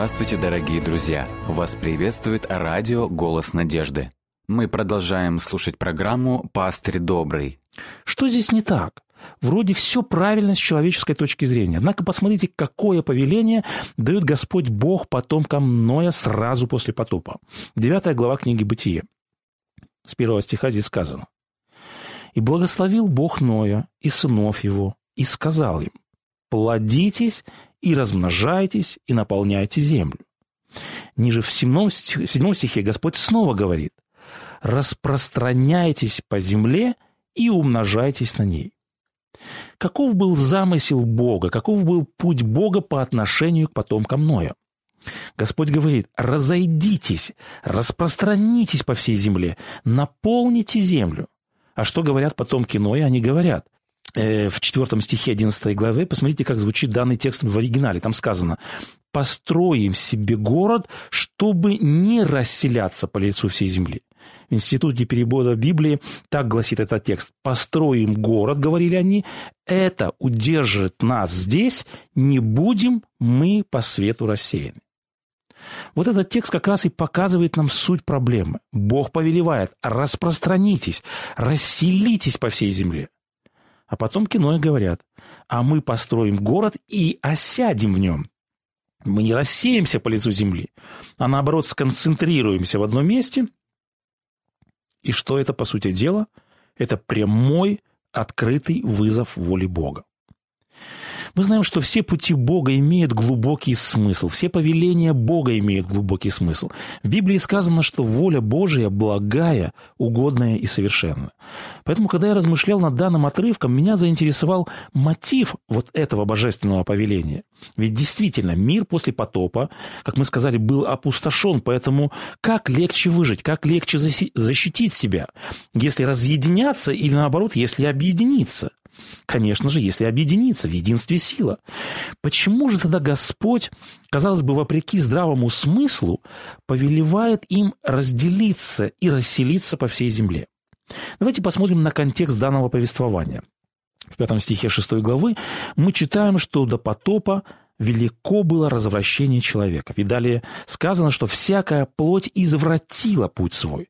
Здравствуйте, дорогие друзья! Вас приветствует радио «Голос надежды». Мы продолжаем слушать программу «Пастырь добрый». Что здесь не так? Вроде все правильно с человеческой точки зрения. Однако посмотрите, какое повеление дает Господь Бог потомкам Ноя сразу после потопа. Девятая глава книги «Бытие». С первого стиха здесь сказано. «И благословил Бог Ноя и сынов его, и сказал им, плодитесь и размножайтесь, и наполняйте землю». Ниже в седьмом, стихе, Господь снова говорит, распространяйтесь по земле и умножайтесь на ней. Каков был замысел Бога, каков был путь Бога по отношению к потомкам Ноя? Господь говорит, разойдитесь, распространитесь по всей земле, наполните землю. А что говорят потомки Ноя? Они говорят, в четвертом стихе 11 главы, посмотрите, как звучит данный текст в оригинале. Там сказано, построим себе город, чтобы не расселяться по лицу всей земли. В Институте перевода Библии так гласит этот текст. «Построим город», — говорили они, — «это удержит нас здесь, не будем мы по свету рассеяны». Вот этот текст как раз и показывает нам суть проблемы. Бог повелевает, распространитесь, расселитесь по всей земле. А потом кино говорят, а мы построим город и осядем в нем. Мы не рассеемся по лицу земли, а наоборот сконцентрируемся в одном месте – и что это, по сути дела? Это прямой, открытый вызов воли Бога. Мы знаем, что все пути Бога имеют глубокий смысл, все повеления Бога имеют глубокий смысл. В Библии сказано, что воля Божия благая, угодная и совершенная. Поэтому, когда я размышлял над данным отрывком, меня заинтересовал мотив вот этого божественного повеления. Ведь действительно, мир после потопа, как мы сказали, был опустошен, поэтому как легче выжить, как легче защитить себя, если разъединяться или наоборот, если объединиться? Конечно же, если объединиться, в единстве сила. Почему же тогда Господь, казалось бы, вопреки здравому смыслу, повелевает им разделиться и расселиться по всей земле? Давайте посмотрим на контекст данного повествования. В пятом стихе шестой главы мы читаем, что до потопа велико было развращение человека. И далее сказано, что всякая плоть извратила путь свой.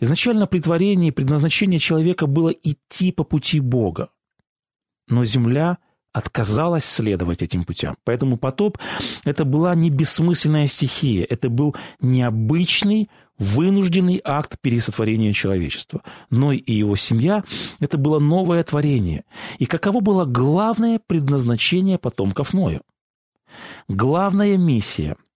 Изначально при творении предназначение человека было идти по пути Бога. Но Земля отказалась следовать этим путям. Поэтому потоп – это была не бессмысленная стихия, это был необычный, вынужденный акт пересотворения человечества. Но и его семья – это было новое творение. И каково было главное предназначение потомков Ноя? Главная миссия –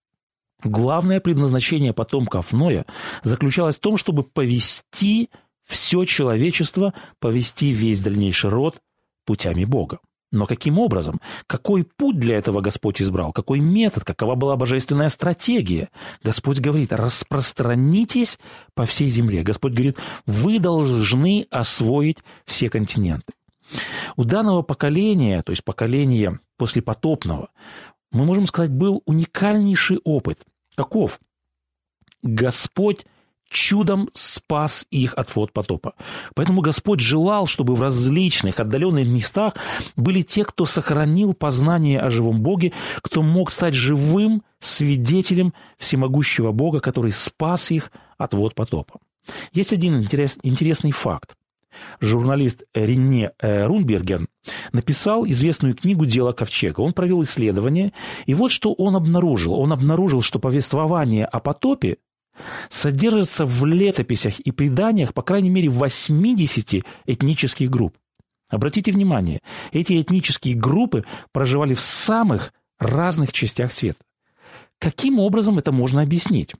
Главное предназначение потомков Ноя заключалось в том, чтобы повести все человечество, повести весь дальнейший род путями Бога. Но каким образом? Какой путь для этого Господь избрал? Какой метод? Какова была божественная стратегия? Господь говорит, распространитесь по всей земле. Господь говорит, вы должны освоить все континенты. У данного поколения, то есть поколения послепотопного, мы можем сказать, был уникальнейший опыт. Каков? Господь чудом спас их от вод потопа. Поэтому Господь желал, чтобы в различных отдаленных местах были те, кто сохранил познание о живом Боге, кто мог стать живым свидетелем всемогущего Бога, который спас их от вод потопа. Есть один интерес, интересный факт. Журналист Рене э, Рунберген написал известную книгу «Дело ковчега». Он провел исследование, и вот что он обнаружил. Он обнаружил, что повествование о потопе содержится в летописях и преданиях, по крайней мере, 80 этнических групп. Обратите внимание, эти этнические группы проживали в самых разных частях света. Каким образом это можно объяснить?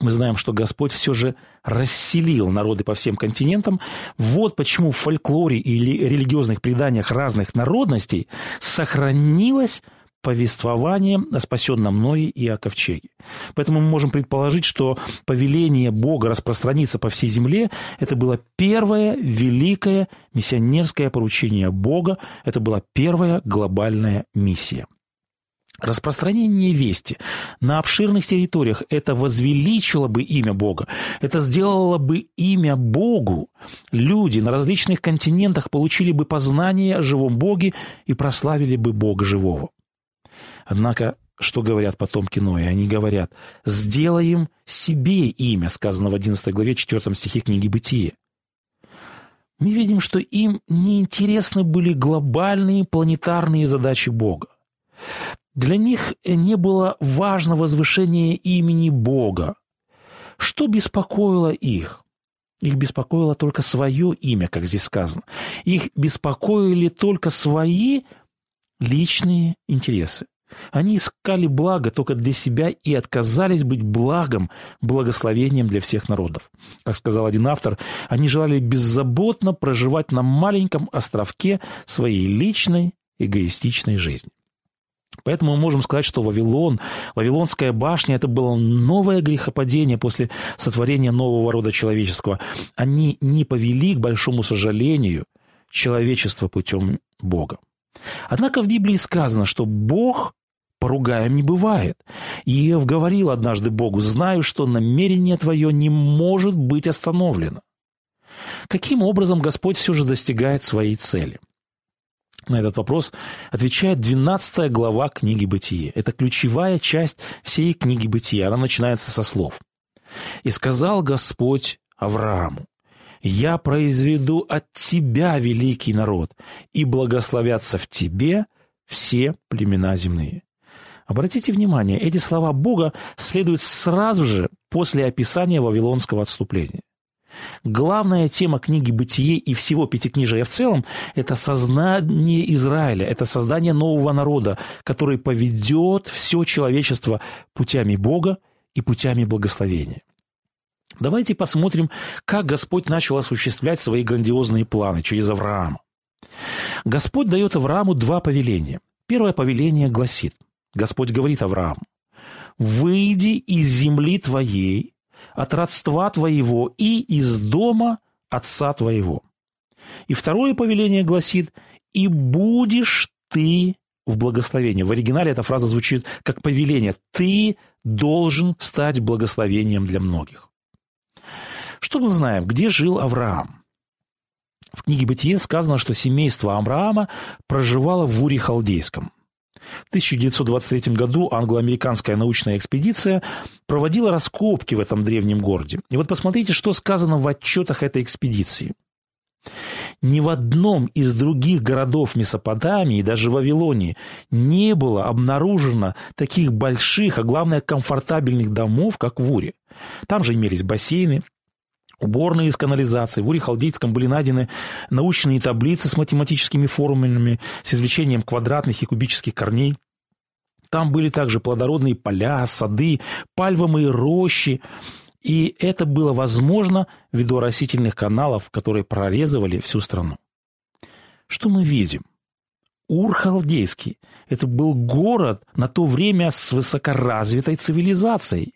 Мы знаем, что Господь все же расселил народы по всем континентам. Вот почему в фольклоре или религиозных преданиях разных народностей сохранилось повествование о спасенном Ное и о ковчеге. Поэтому мы можем предположить, что повеление Бога распространиться по всей земле – это было первое великое миссионерское поручение Бога, это была первая глобальная миссия. Распространение вести на обширных территориях это возвеличило бы имя Бога, это сделало бы имя Богу. Люди на различных континентах получили бы познание о живом Боге и прославили бы Бога живого. Однако что говорят потомки Ноя. Они говорят, сделаем себе имя, сказано в 11 главе 4 стихе книги Бытия. Мы видим, что им неинтересны были глобальные планетарные задачи Бога. Для них не было важно возвышение имени Бога. Что беспокоило их? Их беспокоило только свое имя, как здесь сказано. Их беспокоили только свои личные интересы. Они искали благо только для себя и отказались быть благом, благословением для всех народов. Как сказал один автор, они желали беззаботно проживать на маленьком островке своей личной эгоистичной жизни. Поэтому мы можем сказать, что Вавилон, Вавилонская башня, это было новое грехопадение после сотворения нового рода человеческого. Они не повели, к большому сожалению, человечество путем Бога. Однако в Библии сказано, что Бог поругаем не бывает. Иев говорил однажды Богу, знаю, что намерение твое не может быть остановлено. Каким образом Господь все же достигает своей цели? На этот вопрос отвечает 12 глава книги «Бытие». Это ключевая часть всей книги «Бытия». Она начинается со слов. «И сказал Господь Аврааму, я произведу от тебя великий народ, и благословятся в тебе все племена земные». Обратите внимание, эти слова Бога следуют сразу же после описания вавилонского отступления. Главная тема книги «Бытие» и всего Пятикнижия в целом – это сознание Израиля, это создание нового народа, который поведет все человечество путями Бога и путями благословения. Давайте посмотрим, как Господь начал осуществлять свои грандиозные планы через Авраама. Господь дает Аврааму два повеления. Первое повеление гласит, Господь говорит Аврааму, «Выйди из земли твоей, от родства твоего и из дома отца твоего». И второе повеление гласит, «И будешь ты в благословении». В оригинале эта фраза звучит как повеление. «Ты должен стать благословением для многих». Что мы знаем? Где жил Авраам? В книге «Бытие» сказано, что семейство Авраама проживало в Уре Халдейском – в 1923 году англо-американская научная экспедиция проводила раскопки в этом древнем городе. И вот посмотрите, что сказано в отчетах этой экспедиции. Ни в одном из других городов Месопотамии, даже Вавилонии, не было обнаружено таких больших, а главное, комфортабельных домов, как в Уре. Там же имелись бассейны, уборные из канализации. В Уре-Халдейском были найдены научные таблицы с математическими формулами, с извлечением квадратных и кубических корней. Там были также плодородные поля, сады, пальвовые рощи. И это было возможно ввиду растительных каналов, которые прорезывали всю страну. Что мы видим? Ур-Халдейский – это был город на то время с высокоразвитой цивилизацией.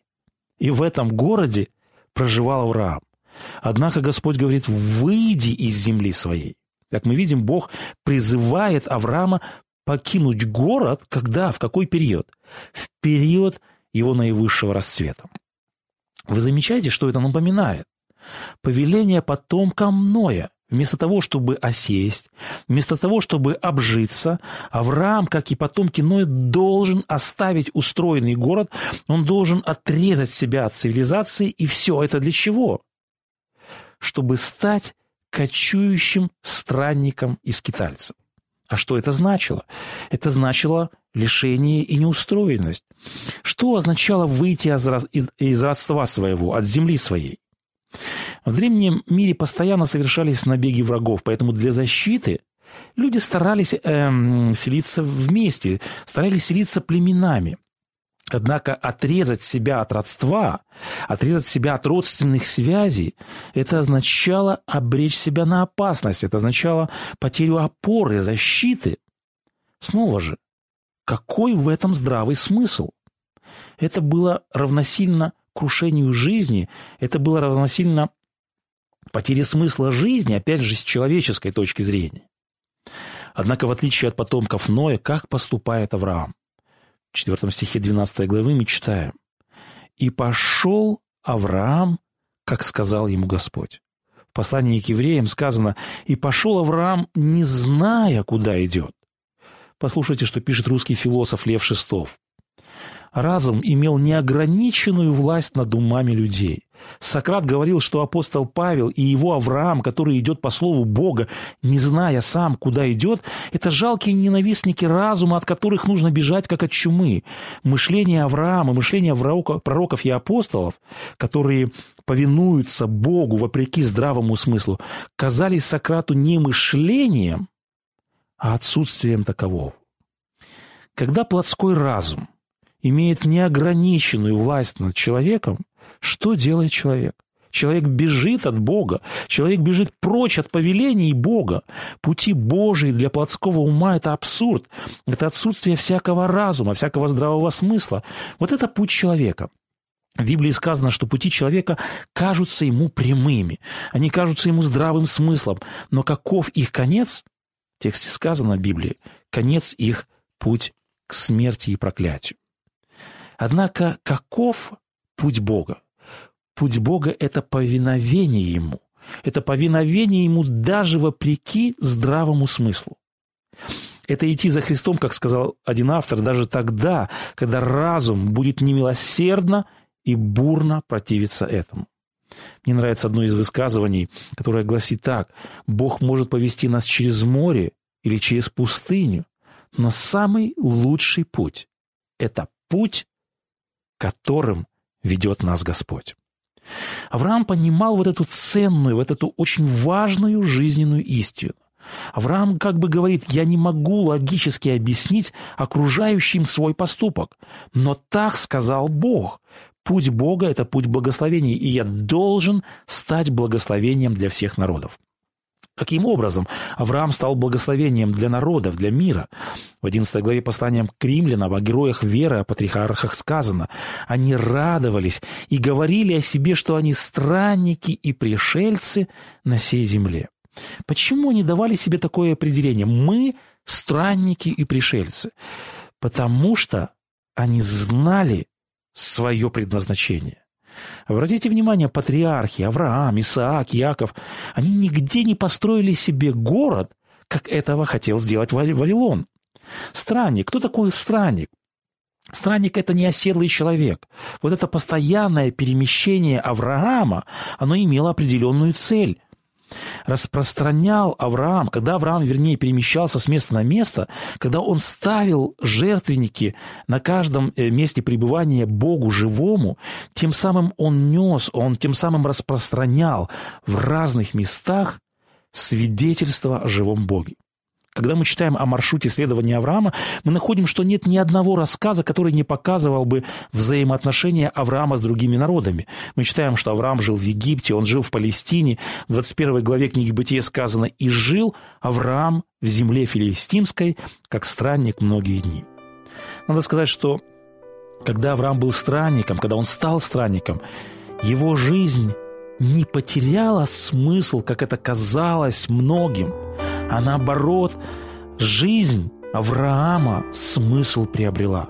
И в этом городе проживал Авраам. Однако Господь говорит, выйди из земли своей. Как мы видим, Бог призывает Авраама покинуть город, когда, в какой период? В период его наивысшего расцвета. Вы замечаете, что это напоминает? Повеление потомкам Ноя. Вместо того, чтобы осесть, вместо того, чтобы обжиться, Авраам, как и потомки Ноя, должен оставить устроенный город, он должен отрезать себя от цивилизации, и все это для чего? Чтобы стать кочующим странником и скитальцем. А что это значило? Это значило лишение и неустроенность. Что означало выйти из, родства своего, от земли своей? В древнем мире постоянно совершались набеги врагов, поэтому для защиты люди старались эм, селиться вместе, старались селиться племенами. Однако отрезать себя от родства, отрезать себя от родственных связей, это означало обречь себя на опасность, это означало потерю опоры, защиты. Снова же, какой в этом здравый смысл? Это было равносильно крушению жизни, это было равносильно потере смысла жизни, опять же, с человеческой точки зрения. Однако, в отличие от потомков Ноя, как поступает Авраам? В 4 стихе 12 главы мы читаем. «И пошел Авраам, как сказал ему Господь». В послании к евреям сказано «И пошел Авраам, не зная, куда идет». Послушайте, что пишет русский философ Лев Шестов. Разум имел неограниченную власть над умами людей. Сократ говорил, что апостол Павел и его Авраам, который идет по слову Бога, не зная сам, куда идет, это жалкие ненавистники разума, от которых нужно бежать, как от чумы. Мышление Авраама, мышление пророков и апостолов, которые повинуются Богу вопреки здравому смыслу, казались Сократу не мышлением, а отсутствием такового. Когда плотской разум имеет неограниченную власть над человеком, что делает человек? Человек бежит от Бога, человек бежит прочь от повелений Бога. Пути Божии для плотского ума – это абсурд, это отсутствие всякого разума, всякого здравого смысла. Вот это путь человека. В Библии сказано, что пути человека кажутся ему прямыми, они кажутся ему здравым смыслом, но каков их конец? В тексте сказано в Библии, конец их – путь к смерти и проклятию. Однако каков путь Бога? Путь Бога – это повиновение Ему. Это повиновение Ему даже вопреки здравому смыслу. Это идти за Христом, как сказал один автор, даже тогда, когда разум будет немилосердно и бурно противиться этому. Мне нравится одно из высказываний, которое гласит так. «Бог может повести нас через море или через пустыню, но самый лучший путь – это путь, которым ведет нас Господь». Авраам понимал вот эту ценную, вот эту очень важную жизненную истину. Авраам как бы говорит, я не могу логически объяснить окружающим свой поступок, но так сказал Бог. Путь Бога – это путь благословения, и я должен стать благословением для всех народов. Каким образом Авраам стал благословением для народов, для мира? В 11 главе послания к римлянам о героях веры, о патриархах сказано. Они радовались и говорили о себе, что они странники и пришельцы на всей земле. Почему они давали себе такое определение? Мы странники и пришельцы. Потому что они знали свое предназначение. Обратите внимание, патриархи Авраам, Исаак, Яков, они нигде не построили себе город, как этого хотел сделать Вавилон. Странник. Кто такой странник? Странник – это не оседлый человек. Вот это постоянное перемещение Авраама, оно имело определенную цель – распространял Авраам, когда Авраам, вернее, перемещался с места на место, когда он ставил жертвенники на каждом э, месте пребывания Богу живому, тем самым он нес, он тем самым распространял в разных местах свидетельство о живом Боге. Когда мы читаем о маршруте следования Авраама, мы находим, что нет ни одного рассказа, который не показывал бы взаимоотношения Авраама с другими народами. Мы читаем, что Авраам жил в Египте, он жил в Палестине. В 21 главе книги Бытия сказано «И жил Авраам в земле филистимской, как странник многие дни». Надо сказать, что когда Авраам был странником, когда он стал странником, его жизнь не потеряла смысл, как это казалось многим – а наоборот, жизнь Авраама смысл приобрела.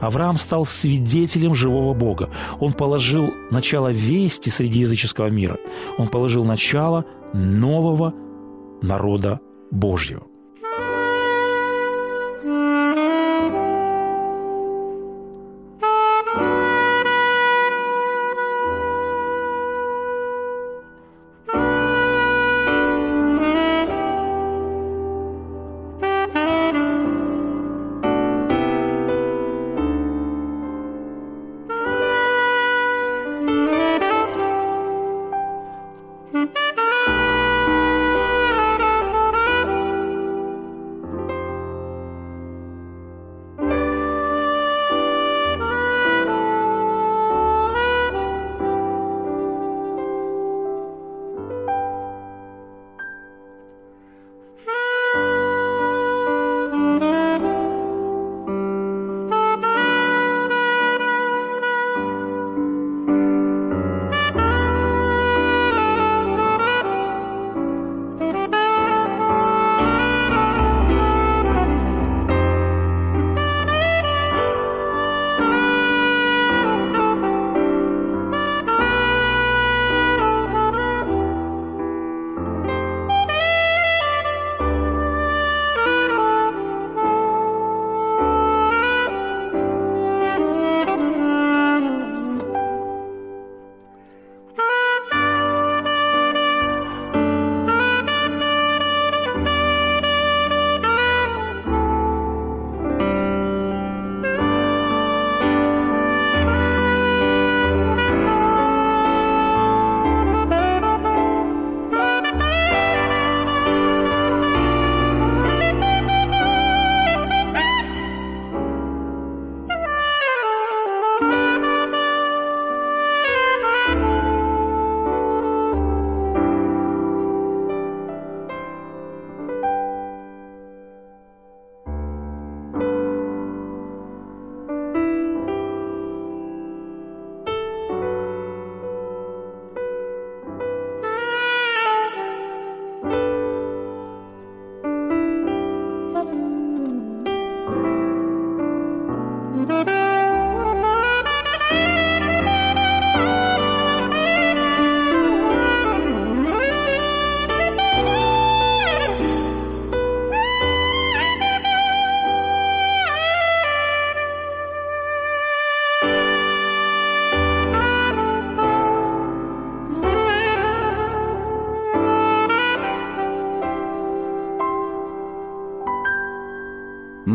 Авраам стал свидетелем живого Бога. Он положил начало вести среди языческого мира. Он положил начало нового народа Божьего.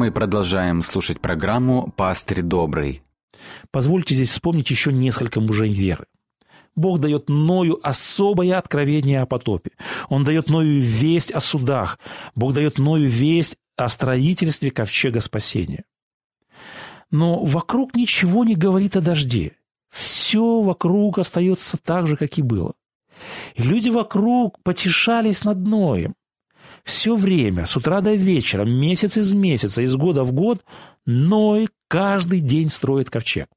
Мы продолжаем слушать программу «Пастырь добрый». Позвольте здесь вспомнить еще несколько мужей веры. Бог дает Ною особое откровение о потопе. Он дает Ною весть о судах. Бог дает Ною весть о строительстве ковчега спасения. Но вокруг ничего не говорит о дожде. Все вокруг остается так же, как и было. И люди вокруг потешались над Ноем. Все время, с утра до вечера, месяц из месяца, из года в год, Ной каждый день строит ковчег.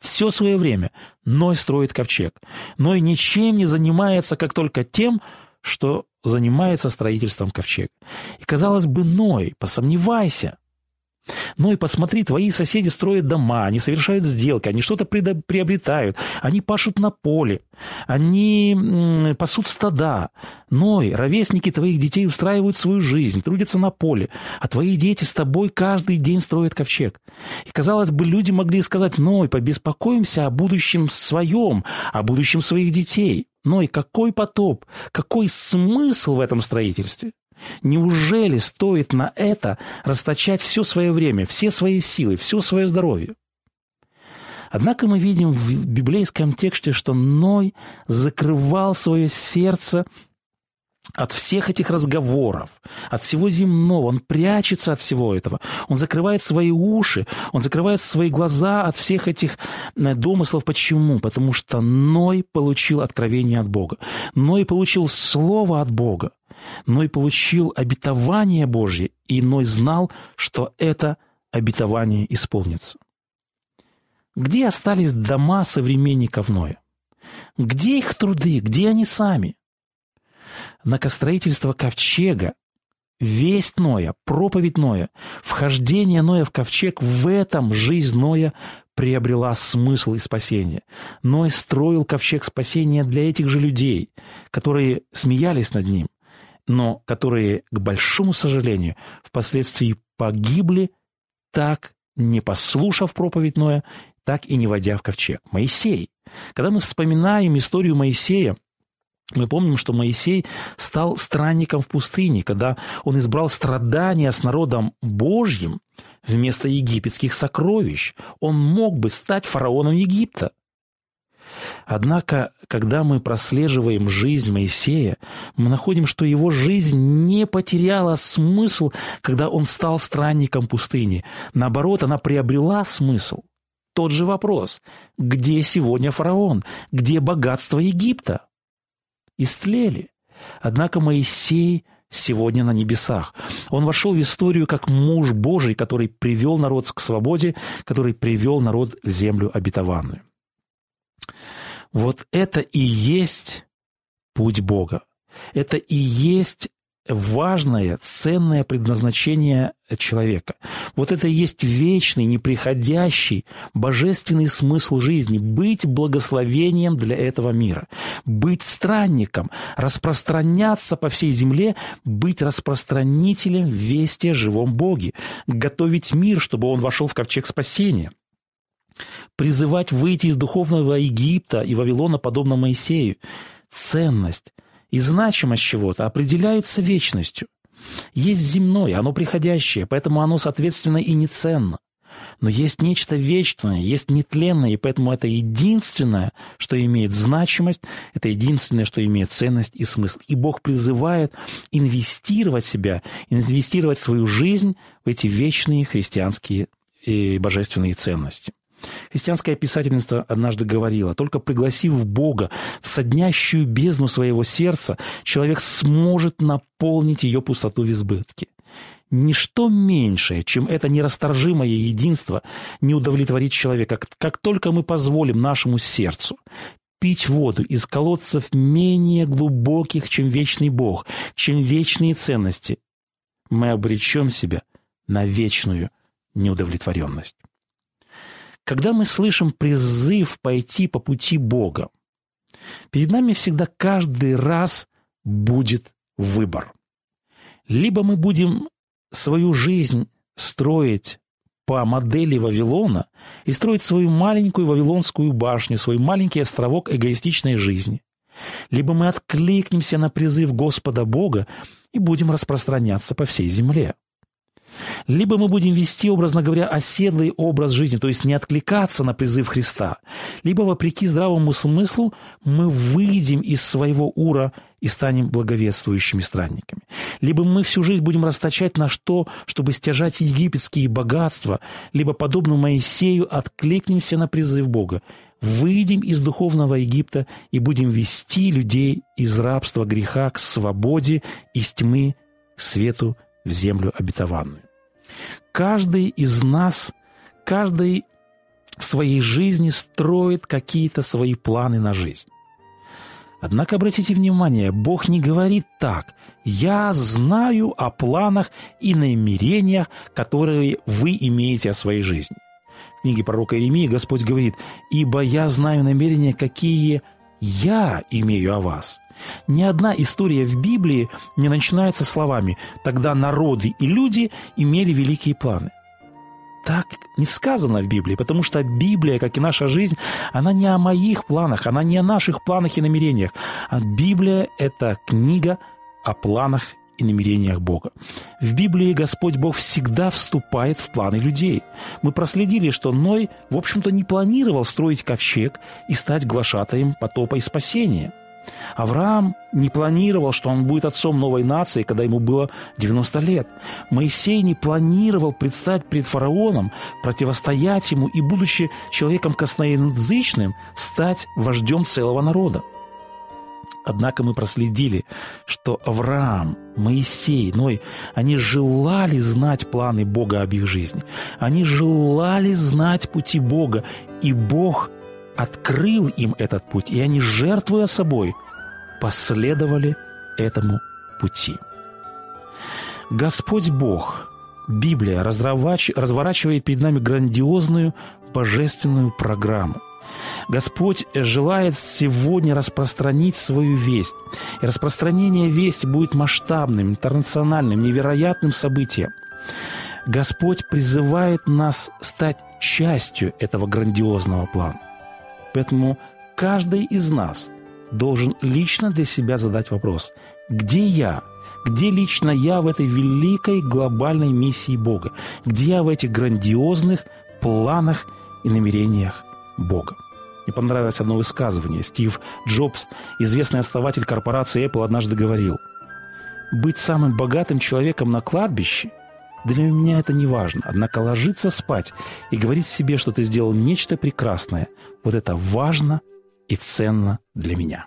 Все свое время Ной строит ковчег. Ной ничем не занимается, как только тем, что занимается строительством ковчега. И, казалось бы, Ной, посомневайся, ну и посмотри, твои соседи строят дома, они совершают сделки, они что-то приобретают, они пашут на поле, они пасут стада. Ной, ровесники твоих детей устраивают свою жизнь, трудятся на поле, а твои дети с тобой каждый день строят ковчег. И, казалось бы, люди могли сказать, Ной, побеспокоимся о будущем своем, о будущем своих детей. Ной, какой потоп, какой смысл в этом строительстве? Неужели стоит на это расточать все свое время, все свои силы, все свое здоровье? Однако мы видим в библейском тексте, что Ной закрывал свое сердце от всех этих разговоров, от всего земного. Он прячется от всего этого. Он закрывает свои уши, он закрывает свои глаза от всех этих э, домыслов. Почему? Потому что Ной получил откровение от Бога. Ной получил слово от Бога. Ной получил обетование Божье, и Ной знал, что это обетование исполнится. Где остались дома современников Ноя? Где их труды? Где они сами? На строительство ковчега, весть Ноя, проповедь Ноя, вхождение Ноя в ковчег, в этом жизнь Ноя приобрела смысл и спасение. Ной строил ковчег спасения для этих же людей, которые смеялись над ним, но которые, к большому сожалению, впоследствии погибли, так не послушав проповедь Ноя, так и не войдя в ковчег. Моисей. Когда мы вспоминаем историю Моисея, мы помним, что Моисей стал странником в пустыне, когда он избрал страдания с народом Божьим вместо египетских сокровищ. Он мог бы стать фараоном Египта. Однако, когда мы прослеживаем жизнь Моисея, мы находим, что его жизнь не потеряла смысл, когда он стал странником пустыни. Наоборот, она приобрела смысл. Тот же вопрос. Где сегодня фараон? Где богатство Египта? Истлели. Однако Моисей сегодня на небесах. Он вошел в историю как муж Божий, который привел народ к свободе, который привел народ в землю обетованную. Вот это и есть путь Бога. Это и есть важное, ценное предназначение человека. Вот это и есть вечный, неприходящий, божественный смысл жизни. Быть благословением для этого мира. Быть странником, распространяться по всей земле, быть распространителем вести о живом Боге. Готовить мир, чтобы он вошел в ковчег спасения призывать выйти из духовного Египта и Вавилона подобно Моисею. Ценность и значимость чего-то определяются вечностью. Есть земное, оно приходящее, поэтому оно, соответственно, и не ценно. Но есть нечто вечное, есть нетленное, и поэтому это единственное, что имеет значимость, это единственное, что имеет ценность и смысл. И Бог призывает инвестировать себя, инвестировать свою жизнь в эти вечные христианские и божественные ценности. Христианская писательница однажды говорила, только пригласив Бога в соднящую бездну своего сердца, человек сможет наполнить ее пустоту в избытке. Ничто меньшее, чем это нерасторжимое единство, не удовлетворит человека. Как только мы позволим нашему сердцу пить воду из колодцев менее глубоких, чем вечный Бог, чем вечные ценности, мы обречем себя на вечную неудовлетворенность. Когда мы слышим призыв пойти по пути Бога, перед нами всегда каждый раз будет выбор. Либо мы будем свою жизнь строить по модели Вавилона и строить свою маленькую Вавилонскую башню, свой маленький островок эгоистичной жизни. Либо мы откликнемся на призыв Господа Бога и будем распространяться по всей земле. Либо мы будем вести, образно говоря, оседлый образ жизни, то есть не откликаться на призыв Христа, либо, вопреки здравому смыслу, мы выйдем из своего ура и станем благовествующими странниками. Либо мы всю жизнь будем расточать на что, чтобы стяжать египетские богатства, либо, подобно Моисею, откликнемся на призыв Бога, выйдем из духовного Египта и будем вести людей из рабства греха к свободе, из тьмы к свету в землю обетованную. Каждый из нас, каждый в своей жизни строит какие-то свои планы на жизнь. Однако обратите внимание, Бог не говорит так. «Я знаю о планах и намерениях, которые вы имеете о своей жизни». В книге пророка Иеремии Господь говорит, «Ибо я знаю намерения, какие я имею о вас». Ни одна история в Библии не начинается словами «тогда народы и люди имели великие планы». Так не сказано в Библии, потому что Библия, как и наша жизнь, она не о моих планах, она не о наших планах и намерениях. А Библия – это книга о планах и намерениях Бога. В Библии Господь Бог всегда вступает в планы людей. Мы проследили, что Ной, в общем-то, не планировал строить ковчег и стать глашатаем потопа и спасения – Авраам не планировал, что он будет отцом новой нации, когда ему было 90 лет. Моисей не планировал предстать пред фараоном, противостоять ему и, будучи человеком косноязычным, стать вождем целого народа. Однако мы проследили, что Авраам, Моисей, Ной, они желали знать планы Бога об их жизни. Они желали знать пути Бога, и Бог открыл им этот путь, и они, жертвуя собой, последовали этому пути. Господь Бог, Библия разворачивает перед нами грандиозную божественную программу. Господь желает сегодня распространить свою весть. И распространение вести будет масштабным, интернациональным, невероятным событием. Господь призывает нас стать частью этого грандиозного плана. Поэтому каждый из нас должен лично для себя задать вопрос, где я, где лично я в этой великой глобальной миссии Бога, где я в этих грандиозных планах и намерениях Бога. Мне понравилось одно высказывание. Стив Джобс, известный основатель корпорации Apple, однажды говорил, «Быть самым богатым человеком на кладбище для меня это не важно. Однако ложиться спать и говорить себе, что ты сделал нечто прекрасное, вот это важно и ценно для меня.